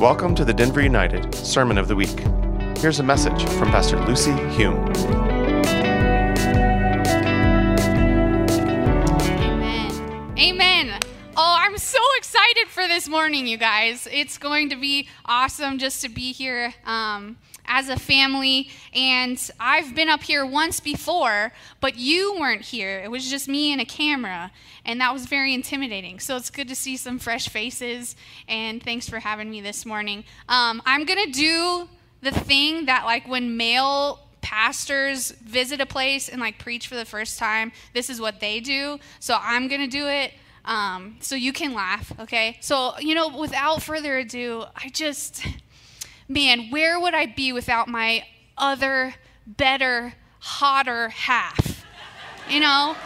Welcome to the Denver United Sermon of the Week. Here's a message from Pastor Lucy Hume. Amen. Amen. Oh, I'm so excited for this morning, you guys. It's going to be awesome just to be here um, as a family. And I've been up here once before, but you weren't here. It was just me and a camera, and that was very intimidating. So it's good to see some fresh faces, and thanks for having me this morning. Um, I'm going to do the thing that, like, when male pastors visit a place and like preach for the first time this is what they do so i'm gonna do it um, so you can laugh okay so you know without further ado i just man where would i be without my other better hotter half you know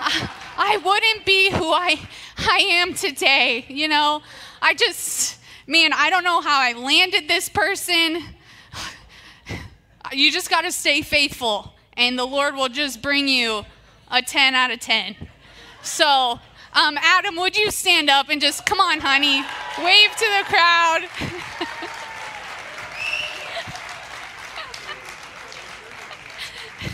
I, I wouldn't be who i i am today you know i just man i don't know how i landed this person you just got to stay faithful, and the Lord will just bring you a 10 out of 10. So, um, Adam, would you stand up and just, come on, honey, wave to the crowd?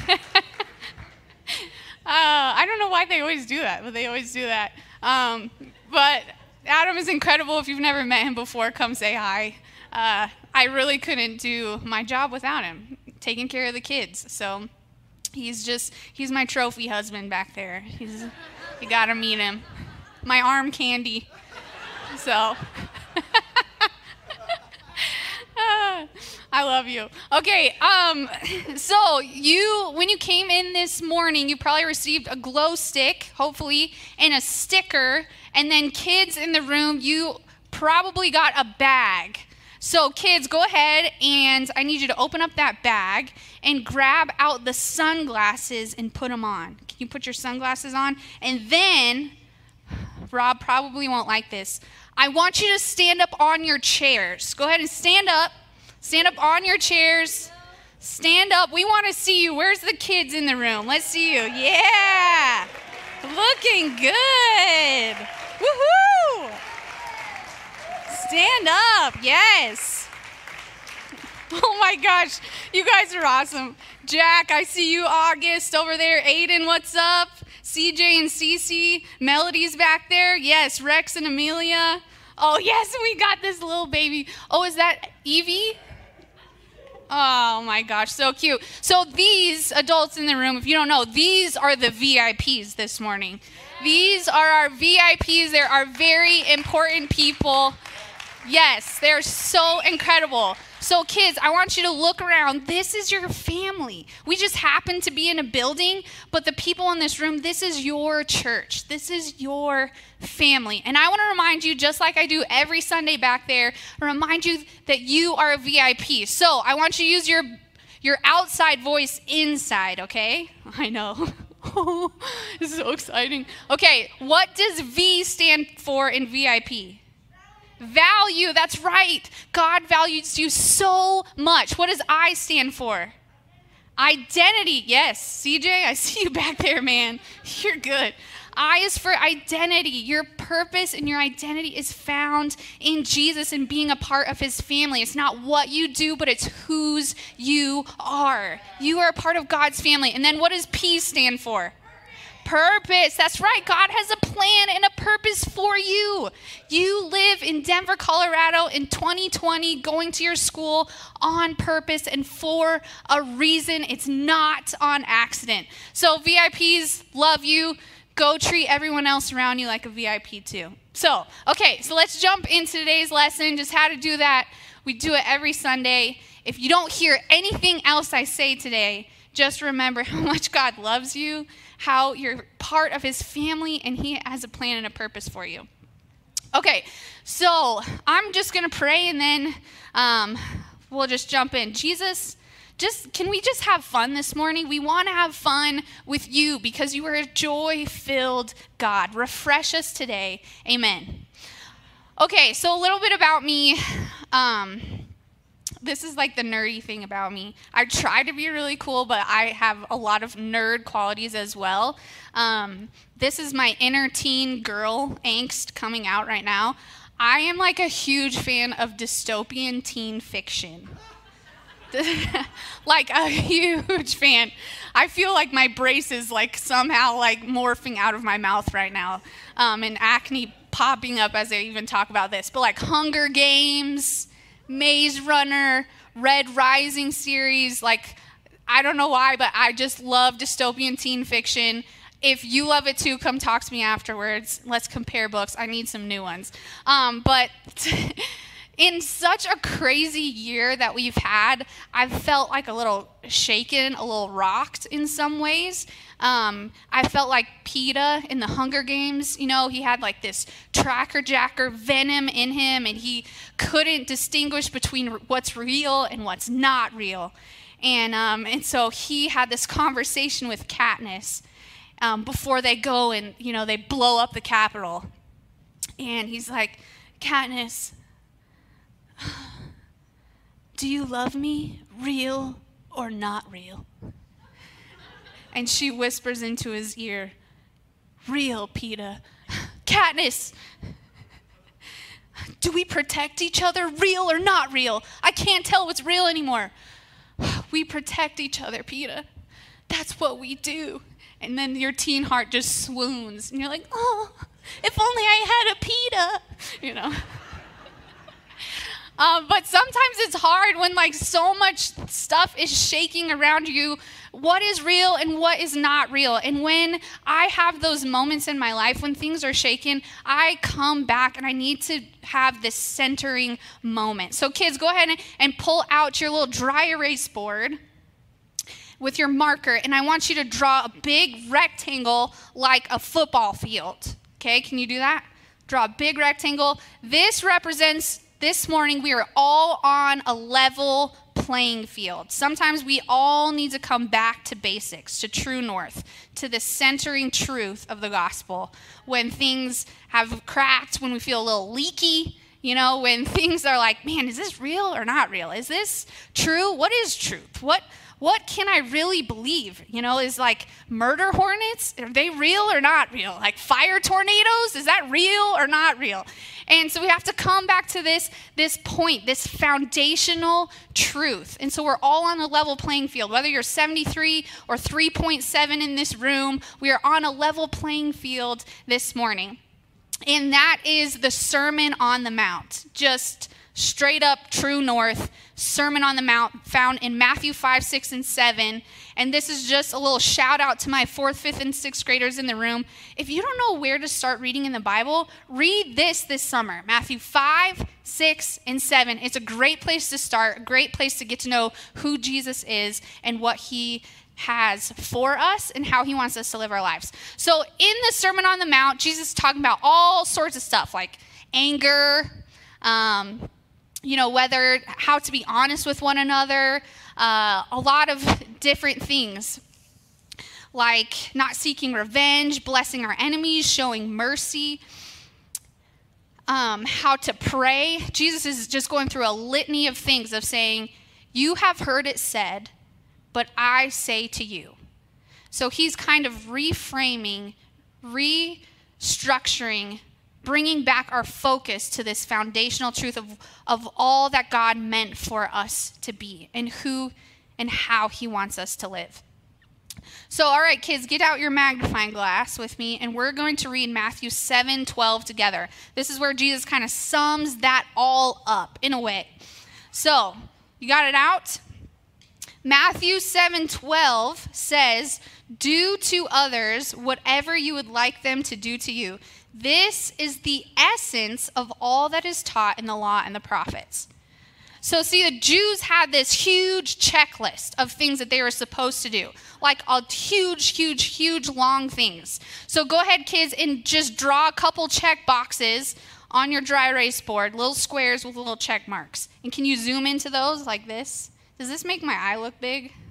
I don't know why they always do that, but they always do that. Um, but Adam is incredible. If you've never met him before, come say hi. Uh, I really couldn't do my job without him, taking care of the kids. So he's just, he's my trophy husband back there. He's, you gotta meet him. My arm candy. So. I love you. Okay, um, so you, when you came in this morning, you probably received a glow stick, hopefully, and a sticker. And then, kids in the room, you probably got a bag. So, kids, go ahead and I need you to open up that bag and grab out the sunglasses and put them on. Can you put your sunglasses on? And then, Rob probably won't like this. I want you to stand up on your chairs. Go ahead and stand up. Stand up on your chairs. Stand up. We want to see you. Where's the kids in the room? Let's see you. Yeah. Looking good. Woohoo. Stand up. Yes. Oh my gosh. You guys are awesome. Jack, I see you. August over there. Aiden, what's up? CJ and Cece. Melody's back there. Yes. Rex and Amelia. Oh, yes. We got this little baby. Oh, is that Evie? Oh my gosh, so cute. So, these adults in the room, if you don't know, these are the VIPs this morning. These are our VIPs. They're our very important people. Yes, they're so incredible. So, kids, I want you to look around. This is your family. We just happen to be in a building, but the people in this room, this is your church. This is your family. And I want to remind you, just like I do every Sunday back there, remind you that you are a VIP. So, I want you to use your your outside voice inside, okay? I know. This is so exciting. Okay, what does V stand for in VIP? Value, that's right. God values you so much. What does I stand for? Identity, yes. CJ, I see you back there, man. You're good. I is for identity. Your purpose and your identity is found in Jesus and being a part of his family. It's not what you do, but it's whose you are. You are a part of God's family. And then what does P stand for? Purpose. That's right. God has a plan and a purpose for you. You live in Denver, Colorado in 2020, going to your school on purpose and for a reason. It's not on accident. So, VIPs, love you. Go treat everyone else around you like a VIP too. So, okay, so let's jump into today's lesson, just how to do that. We do it every Sunday. If you don't hear anything else I say today, just remember how much God loves you, how you're part of his family, and he has a plan and a purpose for you. Okay, so I'm just going to pray and then um, we'll just jump in. Jesus, just can we just have fun this morning? We want to have fun with you because you are a joy filled God. Refresh us today. Amen. Okay, so a little bit about me. Um, this is like the nerdy thing about me. I try to be really cool, but I have a lot of nerd qualities as well. Um, this is my inner teen girl angst coming out right now. I am like a huge fan of dystopian teen fiction. like a huge fan. I feel like my brace is like somehow like morphing out of my mouth right now, um, and acne popping up as I even talk about this. But like Hunger Games, Maze Runner, Red Rising series, like I don't know why, but I just love dystopian teen fiction. If you love it too, come talk to me afterwards. Let's compare books. I need some new ones. Um, but in such a crazy year that we've had, I've felt like a little shaken, a little rocked in some ways. Um, I felt like Peeta in the Hunger Games. You know, he had like this tracker jacker venom in him, and he couldn't distinguish between what's real and what's not real. And, um, and so he had this conversation with Katniss um, before they go and, you know, they blow up the Capitol. And he's like, Katniss, do you love me, real or not real? And she whispers into his ear, Real, Peeta. Katniss, do we protect each other, real or not real? I can't tell what's real anymore. We protect each other, Peeta. That's what we do. And then your teen heart just swoons, and you're like, oh, if only I had a Peeta, you know. Um, but sometimes it's hard when like so much stuff is shaking around you. What is real and what is not real. And when i have those moments in my life when things are shaken i come back and i need to have this centering moment. So kids go ahead and, and pull out your little dry erase board with your marker and i want you to draw a big rectangle like a football field. Okay can you do that? Draw a big rectangle. This represents this morning we are all on a level playing field. Sometimes we all need to come back to basics, to true north, to the centering truth of the gospel. When things have cracked, when we feel a little leaky, you know, when things are like, man, is this real or not real? Is this true? What is truth? What what can I really believe? You know, is like murder hornets, are they real or not real? Like fire tornadoes, is that real or not real? And so we have to come back to this, this point, this foundational truth. And so we're all on a level playing field. Whether you're 73 or 3.7 in this room, we are on a level playing field this morning. And that is the Sermon on the Mount. Just straight up true north Sermon on the Mount found in Matthew 5, 6, and 7. And this is just a little shout out to my fourth, fifth, and sixth graders in the room. If you don't know where to start reading in the Bible, read this this summer Matthew 5, 6, and 7. It's a great place to start, a great place to get to know who Jesus is and what he has for us and how he wants us to live our lives. So, in the Sermon on the Mount, Jesus is talking about all sorts of stuff like anger, um, you know, whether how to be honest with one another, uh, a lot of different things like not seeking revenge, blessing our enemies, showing mercy, um, how to pray. Jesus is just going through a litany of things of saying, You have heard it said, but I say to you. So he's kind of reframing, restructuring bringing back our focus to this foundational truth of, of all that God meant for us to be and who and how He wants us to live. So, all right, kids, get out your magnifying glass with me, and we're going to read Matthew 7 12 together. This is where Jesus kind of sums that all up in a way. So, you got it out? Matthew 7 12 says, Do to others whatever you would like them to do to you. This is the essence of all that is taught in the law and the prophets. So, see, the Jews had this huge checklist of things that they were supposed to do, like a huge, huge, huge long things. So, go ahead, kids, and just draw a couple check boxes on your dry erase board, little squares with little check marks. And can you zoom into those like this? Does this make my eye look big?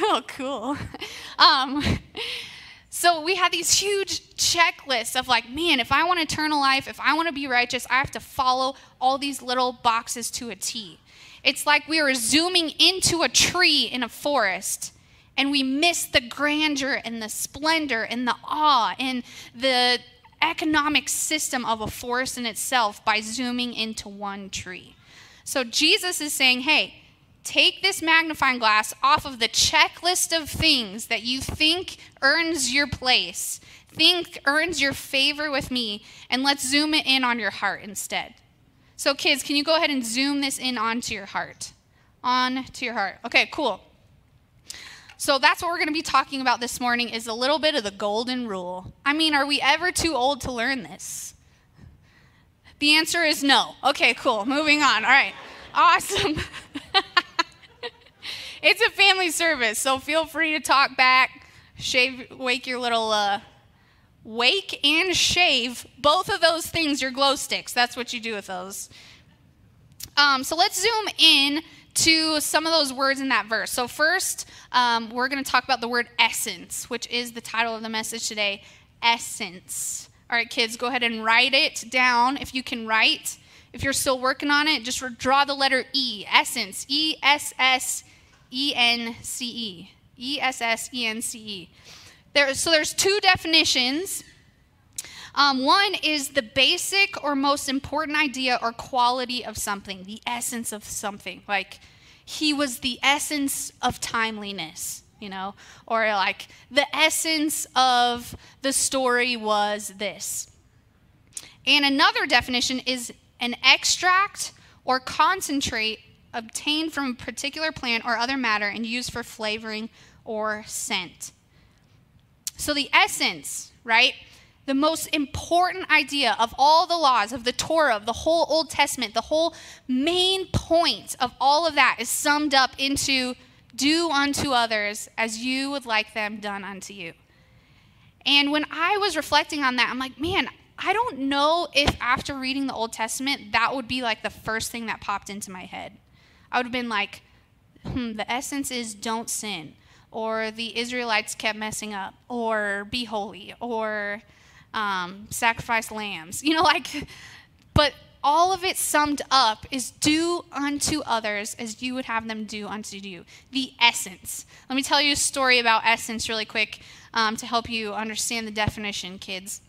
Oh, cool. Um, so we have these huge checklists of like, man, if I want eternal life, if I want to be righteous, I have to follow all these little boxes to a T. It's like we were zooming into a tree in a forest and we miss the grandeur and the splendor and the awe and the economic system of a forest in itself by zooming into one tree. So Jesus is saying, hey, take this magnifying glass off of the checklist of things that you think earns your place, think earns your favor with me, and let's zoom it in on your heart instead. So, kids, can you go ahead and zoom this in onto your heart? On to your heart. Okay, cool. So that's what we're going to be talking about this morning is a little bit of the golden rule. I mean, are we ever too old to learn this? The answer is no. Okay, cool. Moving on. All right. Awesome. it's a family service, so feel free to talk back, shave, wake your little uh, wake and shave, both of those things your glow sticks. That's what you do with those. Um, so let's zoom in to some of those words in that verse. So, first, um, we're going to talk about the word essence, which is the title of the message today essence. All right, kids, go ahead and write it down if you can write. If you're still working on it, just draw the letter E, essence, E S S E N C E. E S S E N C E. There, so there's two definitions. Um, one is the basic or most important idea or quality of something, the essence of something. Like, he was the essence of timeliness, you know? Or like, the essence of the story was this. And another definition is an extract or concentrate obtained from a particular plant or other matter and used for flavoring or scent. So, the essence, right? The most important idea of all the laws, of the Torah, of the whole Old Testament, the whole main point of all of that is summed up into do unto others as you would like them done unto you. And when I was reflecting on that, I'm like, man, I don't know if after reading the Old Testament, that would be like the first thing that popped into my head. I would have been like, hmm, the essence is don't sin or the Israelites kept messing up, or be holy, or um, sacrifice lambs. You know, like, but all of it summed up is do unto others as you would have them do unto you. The essence. Let me tell you a story about essence really quick um, to help you understand the definition, kids.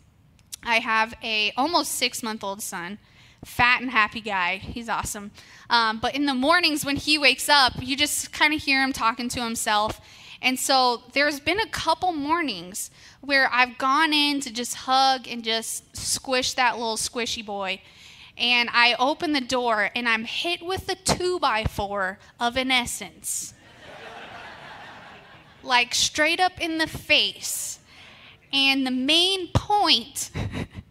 I have a almost six month old son fat and happy guy. He's awesome. Um, but in the mornings when he wakes up, you just kind of hear him talking to himself. And so there's been a couple mornings where I've gone in to just hug and just squish that little squishy boy. And I open the door and I'm hit with a two by four of an essence. like straight up in the face. And the main point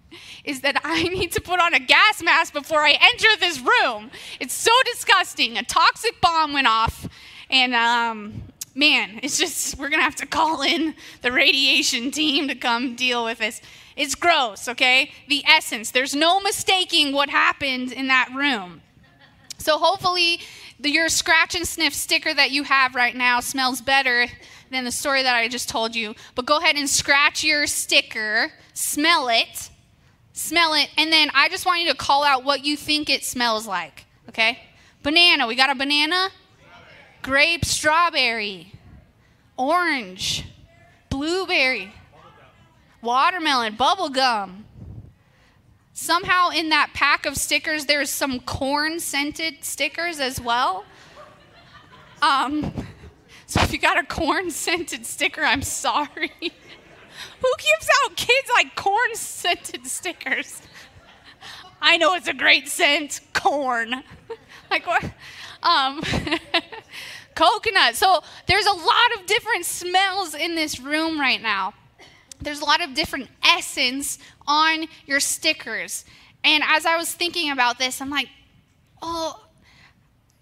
is that I need to put on a gas mask before I enter this room. It's so disgusting. A toxic bomb went off, and um, man, it's just, we're to have to call in the radiation team to come deal with this. It's gross, okay? The essence. There's no mistaking what happened in that room. So hopefully, the, your scratch and sniff sticker that you have right now smells better than the story that I just told you. But go ahead and scratch your sticker, smell it, smell it, and then I just want you to call out what you think it smells like, okay? Banana. We got a banana? grape, strawberry, orange, blueberry, watermelon, bubble gum. Somehow in that pack of stickers, there's some corn scented stickers as well. Um, so if you got a corn scented sticker, I'm sorry. Who gives out kids like corn scented stickers? I know it's a great scent, corn. like what? Um, coconut. So there's a lot of different smells in this room right now. There's a lot of different essence on your stickers. And as I was thinking about this, I'm like, oh,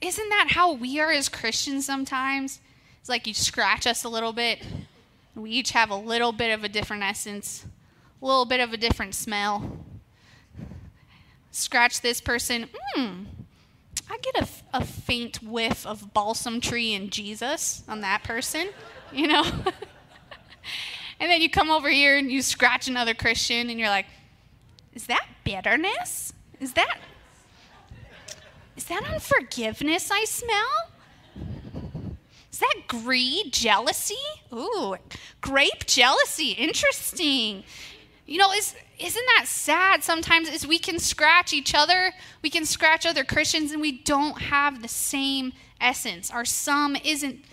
isn't that how we are as Christians sometimes? It's like you scratch us a little bit. We each have a little bit of a different essence, a little bit of a different smell. Scratch this person, hmm, I get a, a faint whiff of balsam tree and Jesus on that person, you know? and then you come over here and you scratch another Christian and you're like, is that bitterness? Is that is that unforgiveness I smell? Is that greed, jealousy? Ooh, grape jealousy. Interesting. You know, is, isn't that sad sometimes is we can scratch each other, we can scratch other Christians, and we don't have the same essence. Our sum isn't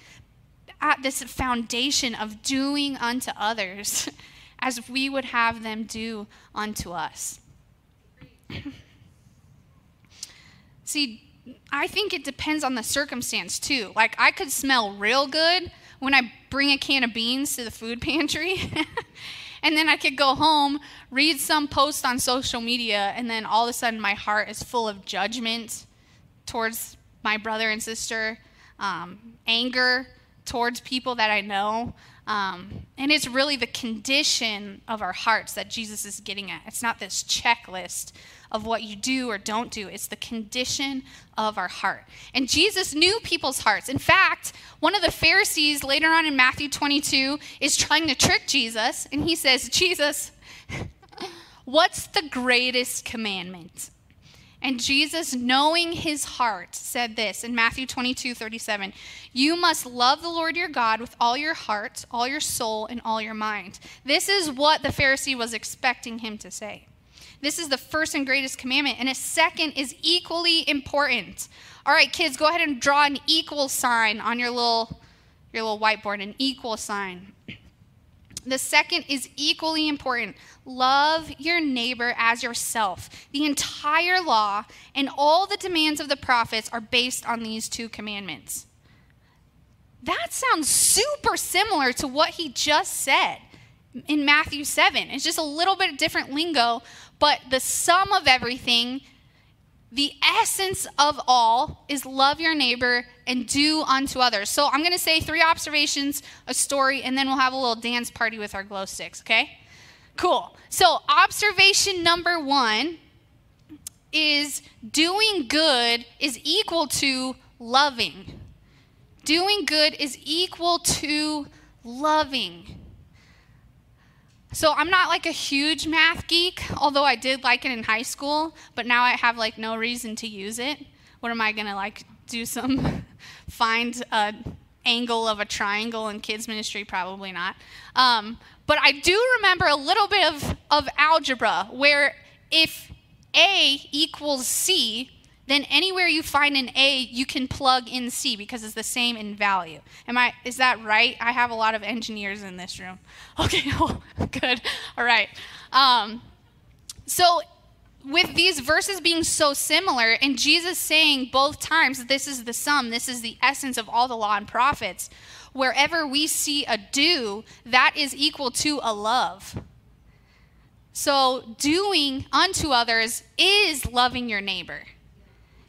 at this foundation of doing unto others as we would have them do unto us. See, I think it depends on the circumstance too. Like, I could smell real good when I bring a can of beans to the food pantry. and then I could go home, read some post on social media, and then all of a sudden my heart is full of judgment towards my brother and sister, um, anger towards people that I know. Um, and it's really the condition of our hearts that Jesus is getting at. It's not this checklist of what you do or don't do, it's the condition of our heart. And Jesus knew people's hearts. In fact, one of the Pharisees later on in Matthew 22 is trying to trick Jesus, and he says, Jesus, what's the greatest commandment? And Jesus, knowing his heart, said this in Matthew 22 37 You must love the Lord your God with all your heart, all your soul, and all your mind. This is what the Pharisee was expecting him to say. This is the first and greatest commandment, and a second is equally important. All right, kids, go ahead and draw an equal sign on your little, your little whiteboard, an equal sign. The second is equally important. Love your neighbor as yourself. The entire law and all the demands of the prophets are based on these two commandments. That sounds super similar to what he just said in Matthew 7. It's just a little bit of different lingo, but the sum of everything the essence of all is love your neighbor and do unto others. So I'm going to say three observations, a story, and then we'll have a little dance party with our glow sticks, okay? Cool. So, observation number one is doing good is equal to loving. Doing good is equal to loving. So I'm not like a huge math geek, although I did like it in high school, but now I have like no reason to use it. What am I to like do some find a angle of a triangle in kids ministry probably not. Um, but I do remember a little bit of of algebra where if A equals C, then anywhere you find an A, you can plug in C because it's the same in value. Am I is that right? I have a lot of engineers in this room. Okay, good. All right. Um, so with these verses being so similar and Jesus saying both times this is the sum, this is the essence of all the law and prophets, wherever we see a do, that is equal to a love. So doing unto others is loving your neighbor.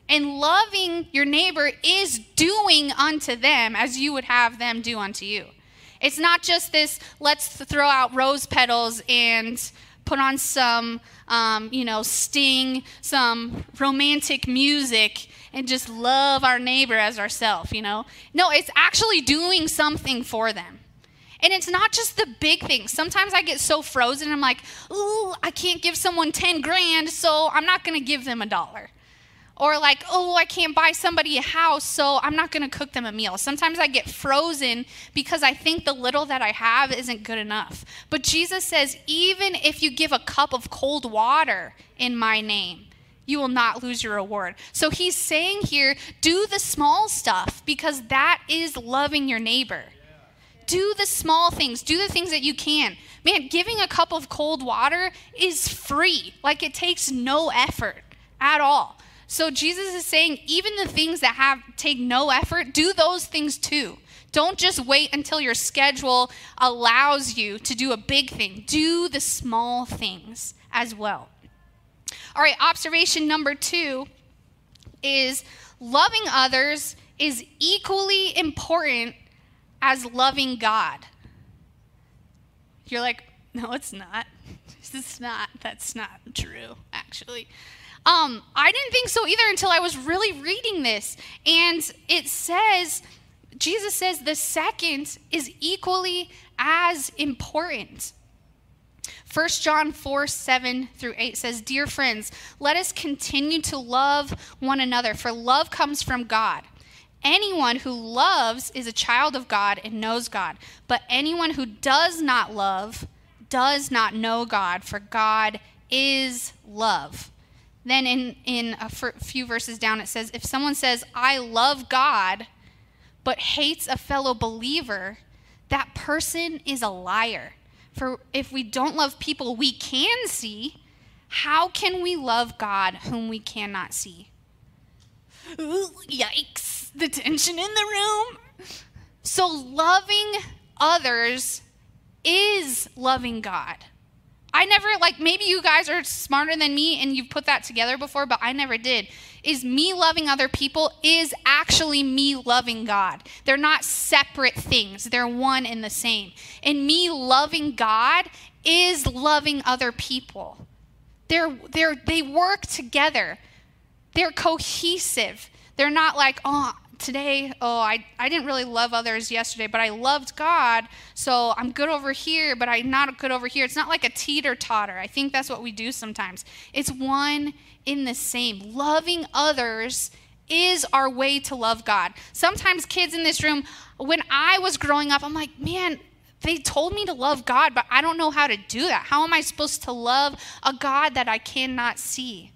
And loving your neighbor is doing unto them as you would have them do unto you. It's not just this, let's throw out rose petals and put on some, um, you know, sting, some romantic music, and just love our neighbor as ourselves, you know? No, it's actually doing something for them. And it's not just the big things. Sometimes I get so frozen, I'm like, ooh, I can't give someone 10 grand, so I'm not to give them a dollar. Or like, oh, I can't buy somebody a house, so I'm not to cook them a meal. Sometimes I get frozen because I think the little that I have isn't good enough. But Jesus says, even if you give a cup of cold water in my name, you will not lose your reward. So he's saying here, do the small stuff because that is loving your neighbor. Do the small things, do the things that you can. Man, giving a cup of cold water is free. Like it takes no effort at all. So Jesus is saying even the things that have take no effort, do those things too. Don't just wait until your schedule allows you to do a big thing. Do the small things as well. All right, observation number 2 is loving others is equally important as loving God. You're like, no, it's not. It's not. That's not true, actually. Um, I didn't think so either until I was really reading this. And it says, Jesus says the second is equally as important. 1 John 4 7 through 8 says, Dear friends, let us continue to love one another, for love comes from God. Anyone who loves is a child of God and knows God, but anyone who does not love does not know God, for God is love. Then in, in a few verses down, it says, If someone says, I love God, but hates a fellow believer, that person is a liar. For if we don't love people we can see, how can we love God whom we cannot see? Ooh, yikes, the tension in the room. So, loving others is loving God. I never, like, maybe you guys are smarter than me and you've put that together before, but I never did. Is me loving other people is actually me loving God. They're not separate things, they're one and the same. And me loving God is loving other people. They're, they're, they work together, they're cohesive. They're not like, oh, today, oh, I, I didn't really love others yesterday, but I loved God, so I'm good over here, but I'm not good over here. It's not like a teeter totter. I think that's what we do sometimes. It's one in the same. Loving others is our way to love God. Sometimes kids in this room, when I was growing up, I'm like, man, they told me to love God, but I don't know how to do that. How am I supposed to love a God that I cannot see?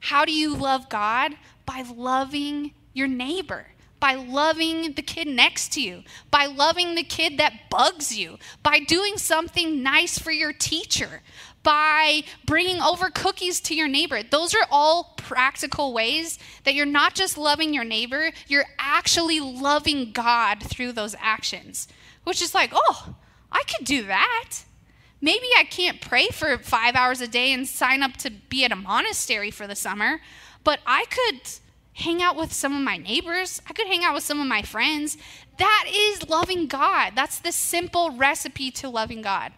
How do you love God? By loving your neighbor by loving the kid next to you, by loving the kid that bugs you, by doing something nice for your teacher, by bringing over cookies to your neighbor. Those are all practical ways that you're not just loving your neighbor, you're actually loving God through those actions, which is like, oh, I could do that. Maybe I can't pray for five hours a day and sign up to be at a monastery for the summer, but I could hang out with some of my neighbors. I could hang out with some of my friends. That is loving God. That's the simple recipe to loving God.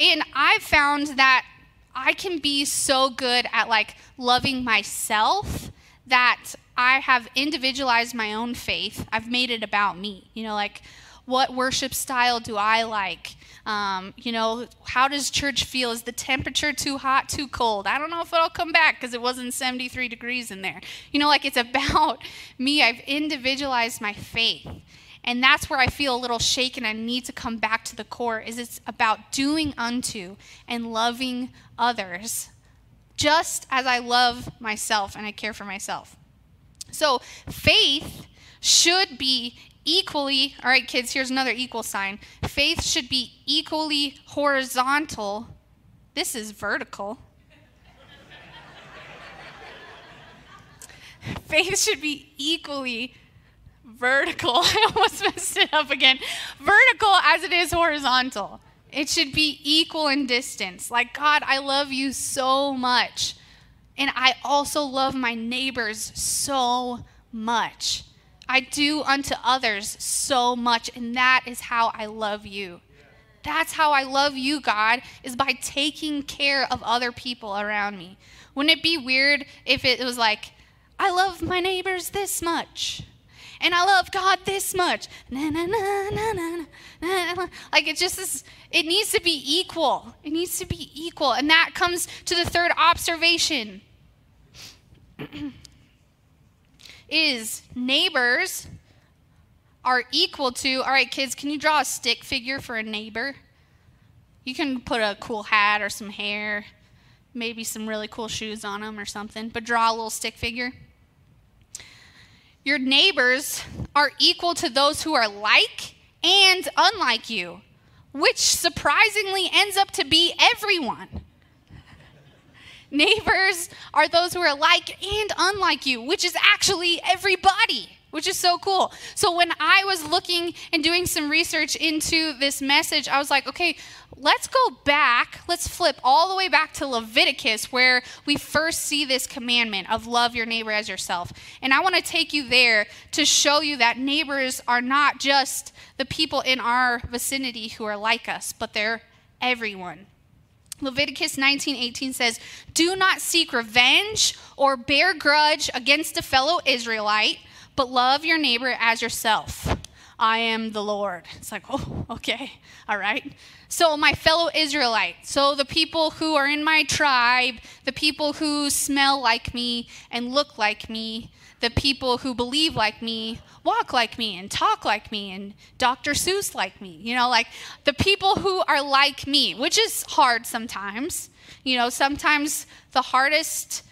And I've found that I can be so good at like loving myself that I have individualized my own faith. I've made it about me. You know, like what worship style do I like? Um, you know, how does church feel? Is the temperature too hot, too cold? I don't know if it'll come back because it wasn't 73 degrees in there. You know, like it's about me. I've individualized my faith. And that's where I feel a little shaken. I need to come back to the core is it's about doing unto and loving others just as I love myself and I care for myself. So faith should be equally, all right, kids, here's another equal sign. Faith should be equally horizontal. This is vertical. Faith should be equally vertical. I almost messed it up again. Vertical as it is horizontal. It should be equal in distance. Like, God, I love you so much. And I also love my neighbors so much. I do unto others so much, and that is how I love you. That's how I love you, God, is by taking care of other people around me. Wouldn't it be weird if it was like, I love my neighbors this much, and I love God this much? Na, na, na, na, na, na. Like it just is, it needs to be equal. It needs to be equal. And that comes to the third observation. is neighbors are equal to, all right, kids, can you draw a stick figure for a neighbor? You can put a cool hat or some hair, maybe some really cool shoes on them or something, but draw a little stick figure. Your neighbors are equal to those who are like and unlike you, which surprisingly ends up to be everyone. Neighbors are those who are like and unlike you, which is actually everybody, which is so cool. So when I was looking and doing some research into this message, I was like, okay, let's go back. Let's flip all the way back to Leviticus, where we first see this commandment of love your neighbor as yourself. And I want to take you there to show you that neighbors are not just the people in our vicinity who are like us, but they're everyone. Leviticus 19:18 says, "Do not seek revenge or bear grudge against a fellow Israelite, but love your neighbor as yourself." I am the Lord. It's like, oh, okay, all right. So, my fellow Israelite, so the people who are in my tribe, the people who smell like me and look like me, the people who believe like me, walk like me, and talk like me, and Dr. Seuss like me, you know, like the people who are like me, which is hard sometimes. You know, sometimes the hardest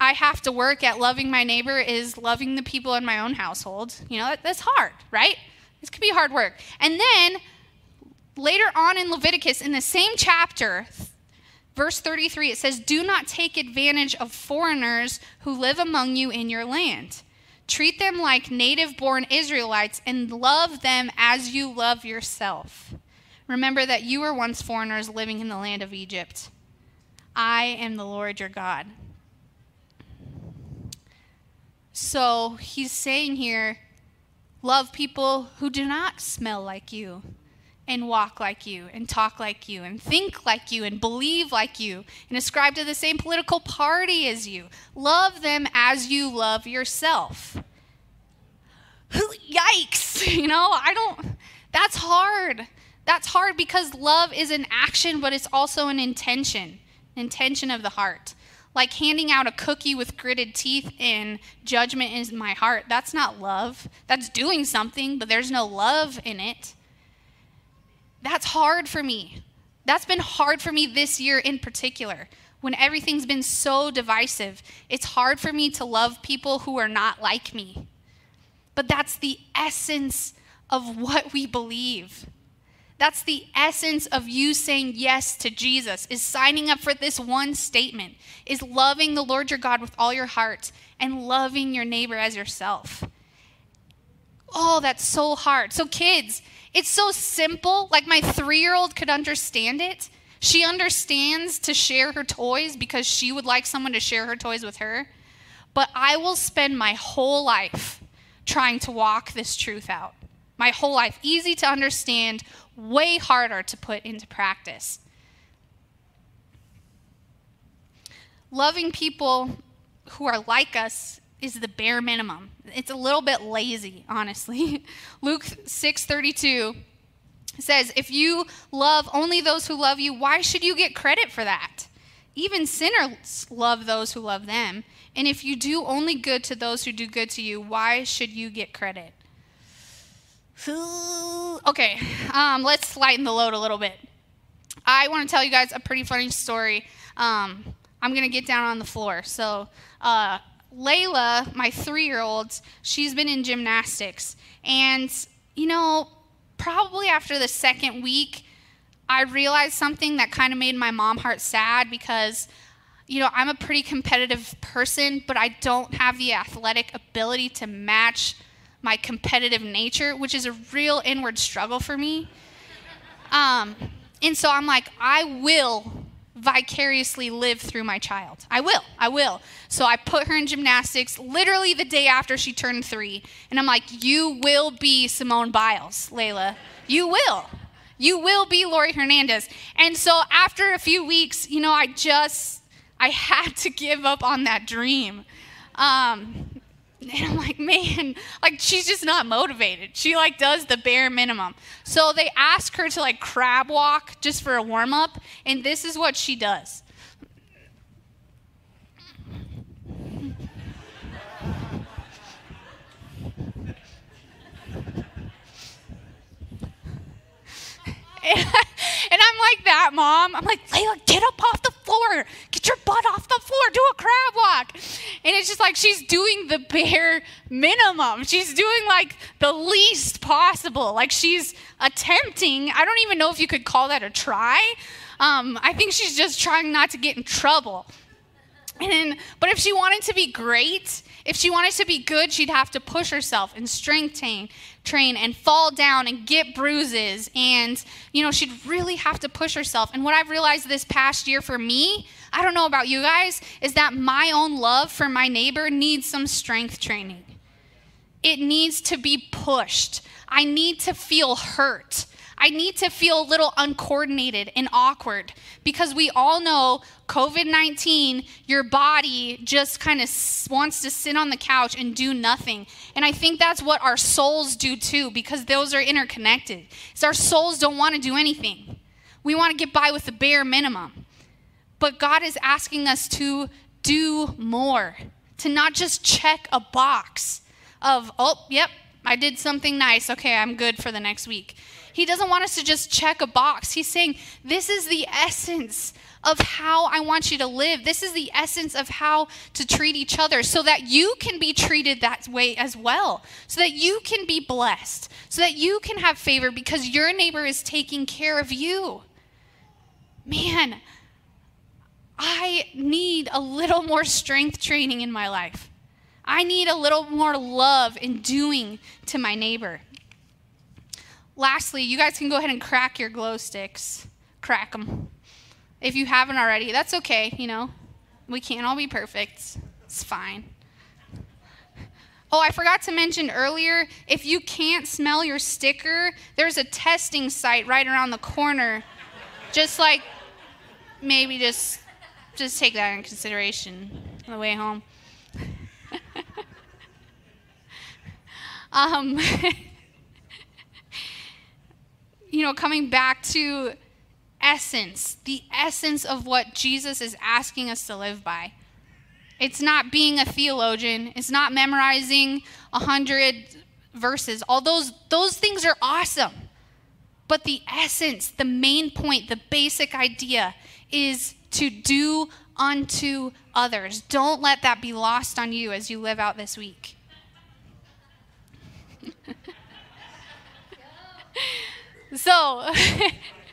I have to work at loving my neighbor is loving the people in my own household. You know, that, that's hard, right? This could be hard work. And then later on in Leviticus, in the same chapter, verse 33, it says, Do not take advantage of foreigners who live among you in your land. Treat them like native born Israelites and love them as you love yourself. Remember that you were once foreigners living in the land of Egypt. I am the Lord your God. So he's saying here love people who do not smell like you and walk like you and talk like you and think like you and believe like you and ascribe to the same political party as you. Love them as you love yourself. Yikes! You know, I don't, that's hard. That's hard because love is an action, but it's also an intention, intention of the heart. Like handing out a cookie with gritted teeth in judgment in my heart. That's not love. That's doing something, but there's no love in it. That's hard for me. That's been hard for me this year in particular. When everything's been so divisive, it's hard for me to love people who are not like me. But that's the essence of what we believe. That's the essence of you saying yes to Jesus, is signing up for this one statement, is loving the Lord your God with all your heart and loving your neighbor as yourself. Oh, that's so hard. So, kids, it's so simple. Like my three year old could understand it. She understands to share her toys because she would like someone to share her toys with her. But I will spend my whole life trying to walk this truth out. My whole life. Easy to understand, way harder to put into practice. Loving people who are like us is the bare minimum. It's a little bit lazy, honestly. Luke 6:32 says, "If you love only those who love you, why should you get credit for that? Even sinners love those who love them. And if you do only good to those who do good to you, why should you get credit?" Okay, um, let's lighten the load a little bit. I want to tell you guys a pretty funny story. Um, I'm going to get down on the floor. So, uh, Layla, my three year old, she's been in gymnastics. And, you know, probably after the second week, I realized something that kind of made my mom heart sad because, you know, I'm a pretty competitive person, but I don't have the athletic ability to match my competitive nature, which is a real inward struggle for me. Um, and so I'm like, I will vicariously live through my child. I will. I will. So I put her in gymnastics literally the day after she turned three. And I'm like, you will be Simone Biles, Layla. You will. You will be Laurie Hernandez. And so after a few weeks, you know, I just, I had to give up on that dream. Um, and I'm like, man, like she's just not motivated. She like does the bare minimum. So they ask her to like crab walk just for a warm up, and this is what she does. And, I'm like that, mom. I'm like, Layla, get up off the floor. Get your butt off the floor. Do a crab walk. And it's just like she's doing the bare minimum. She's doing like the least possible. Like she's attempting. I don't even know if you could call that a try. Um, I think she's just trying not to get in trouble. And but if she wanted to be great, if she wanted to be good, she'd have to push herself and strength train, train and fall down and get bruises. And, you know, she'd really have to push herself. And what I've realized this past year for me, I don't know about you guys, is that my own love for my neighbor needs some strength training. It needs to be pushed. I need to feel hurt. I need to feel a little uncoordinated and awkward because we all know COVID 19, your body just kind of wants to sit on the couch and do nothing. And I think that's what our souls do too because those are interconnected. So our souls don't want to do anything, we want to get by with the bare minimum. But God is asking us to do more, to not just check a box of, oh, yep, I did something nice. Okay, I'm good for the next week. He doesn't want us to just check a box. He's saying, This is the essence of how I want you to live. This is the essence of how to treat each other so that you can be treated that way as well, so that you can be blessed, so that you can have favor because your neighbor is taking care of you. Man, I need a little more strength training in my life. I need a little more love in doing to my neighbor. Lastly, you guys can go ahead and crack your glow sticks. Crack them. If you haven't already, that's okay, you know. We can't all be perfect. It's fine. Oh, I forgot to mention earlier if you can't smell your sticker, there's a testing site right around the corner. Just like maybe just just take that in consideration on the way home. um, you know, coming back to essence, the essence of what Jesus is asking us to live by. It's not being a theologian, it's not memorizing a hundred verses. All those those things are awesome. But the essence, the main point, the basic idea is to do unto others. Don't let that be lost on you as you live out this week. so,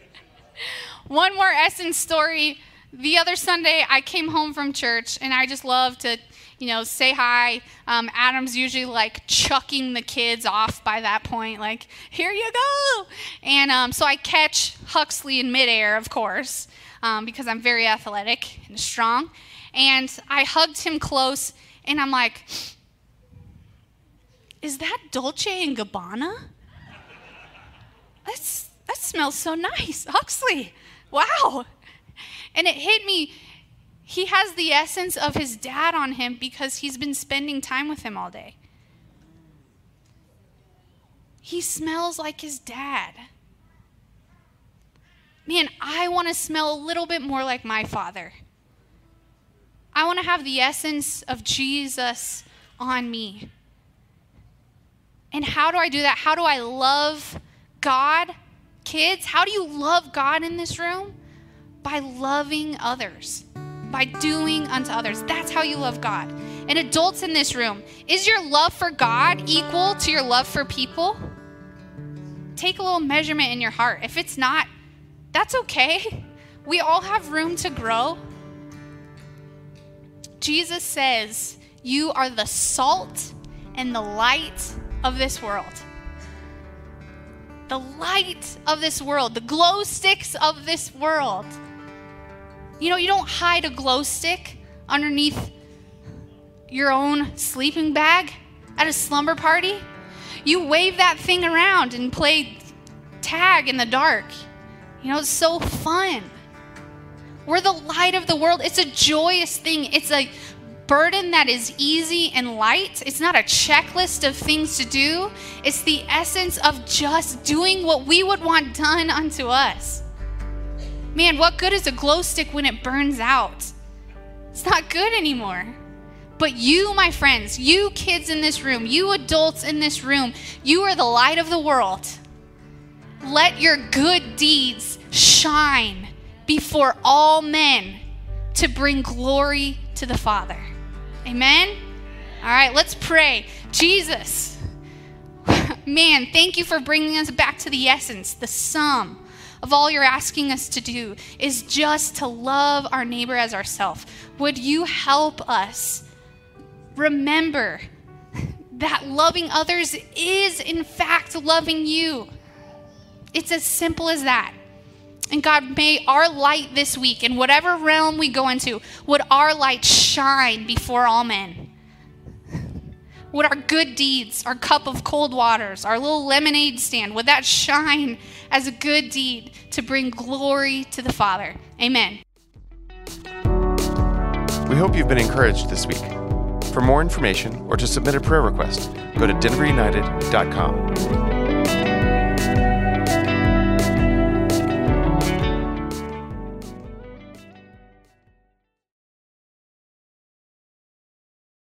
one more essence story. The other Sunday, I came home from church, and I just love to, you know, say hi. Um, Adam's usually like chucking the kids off by that point, like, here you go. And um, so I catch Huxley in midair, of course um, because I'm very athletic and strong. And I hugged him close, and I'm like, is that Dolce and Gabbana? That's, that smells so nice. Huxley, wow. And it hit me. He has the essence of his dad on him because he's been spending time with him all day. He smells like his dad man, I want to smell a little bit more like my Father. I want to have the essence of Jesus on me. And how do I do that? How do I love God? Kids, how do you love God in this room? By loving others, by doing unto others. That's how you love God. And adults in this room, is your love for God equal to your love for people? Take a little measurement in your heart. If it's not, that's okay. We all have room to grow. Jesus says, You are the salt and the light of this world. The light of this world, the glow sticks of this world. You know, you don't hide a glow stick underneath your own sleeping bag at a slumber party. You wave that thing around and play tag in the dark. You know, it's so fun. We're the light of the world. It's a joyous thing. It's a burden that is easy and light. It's not a checklist of things to do. It's the essence of just doing what we would want done unto us. Man, what good is a glow stick when it burns out? It's not good anymore. But you, my friends, you kids in this room, you adults in this room, you are the light of the world. Let your good deeds shine before all men to bring glory to the Father. Amen? All right, let's pray. Jesus, man, thank you for bringing us back to the essence, the sum of all you're asking us to do is just to love our neighbor as ourselves. Would you help us remember that loving others is, in fact, loving you? It's as simple as that. And God, may our light this week, in whatever realm we go into, would our light shine before all men. Would our good deeds, our cup of cold waters, our little lemonade stand, would that shine as a good deed to bring glory to the Father? Amen. We hope you've been encouraged this week. For more information or to submit a prayer request, go to denverunited.com.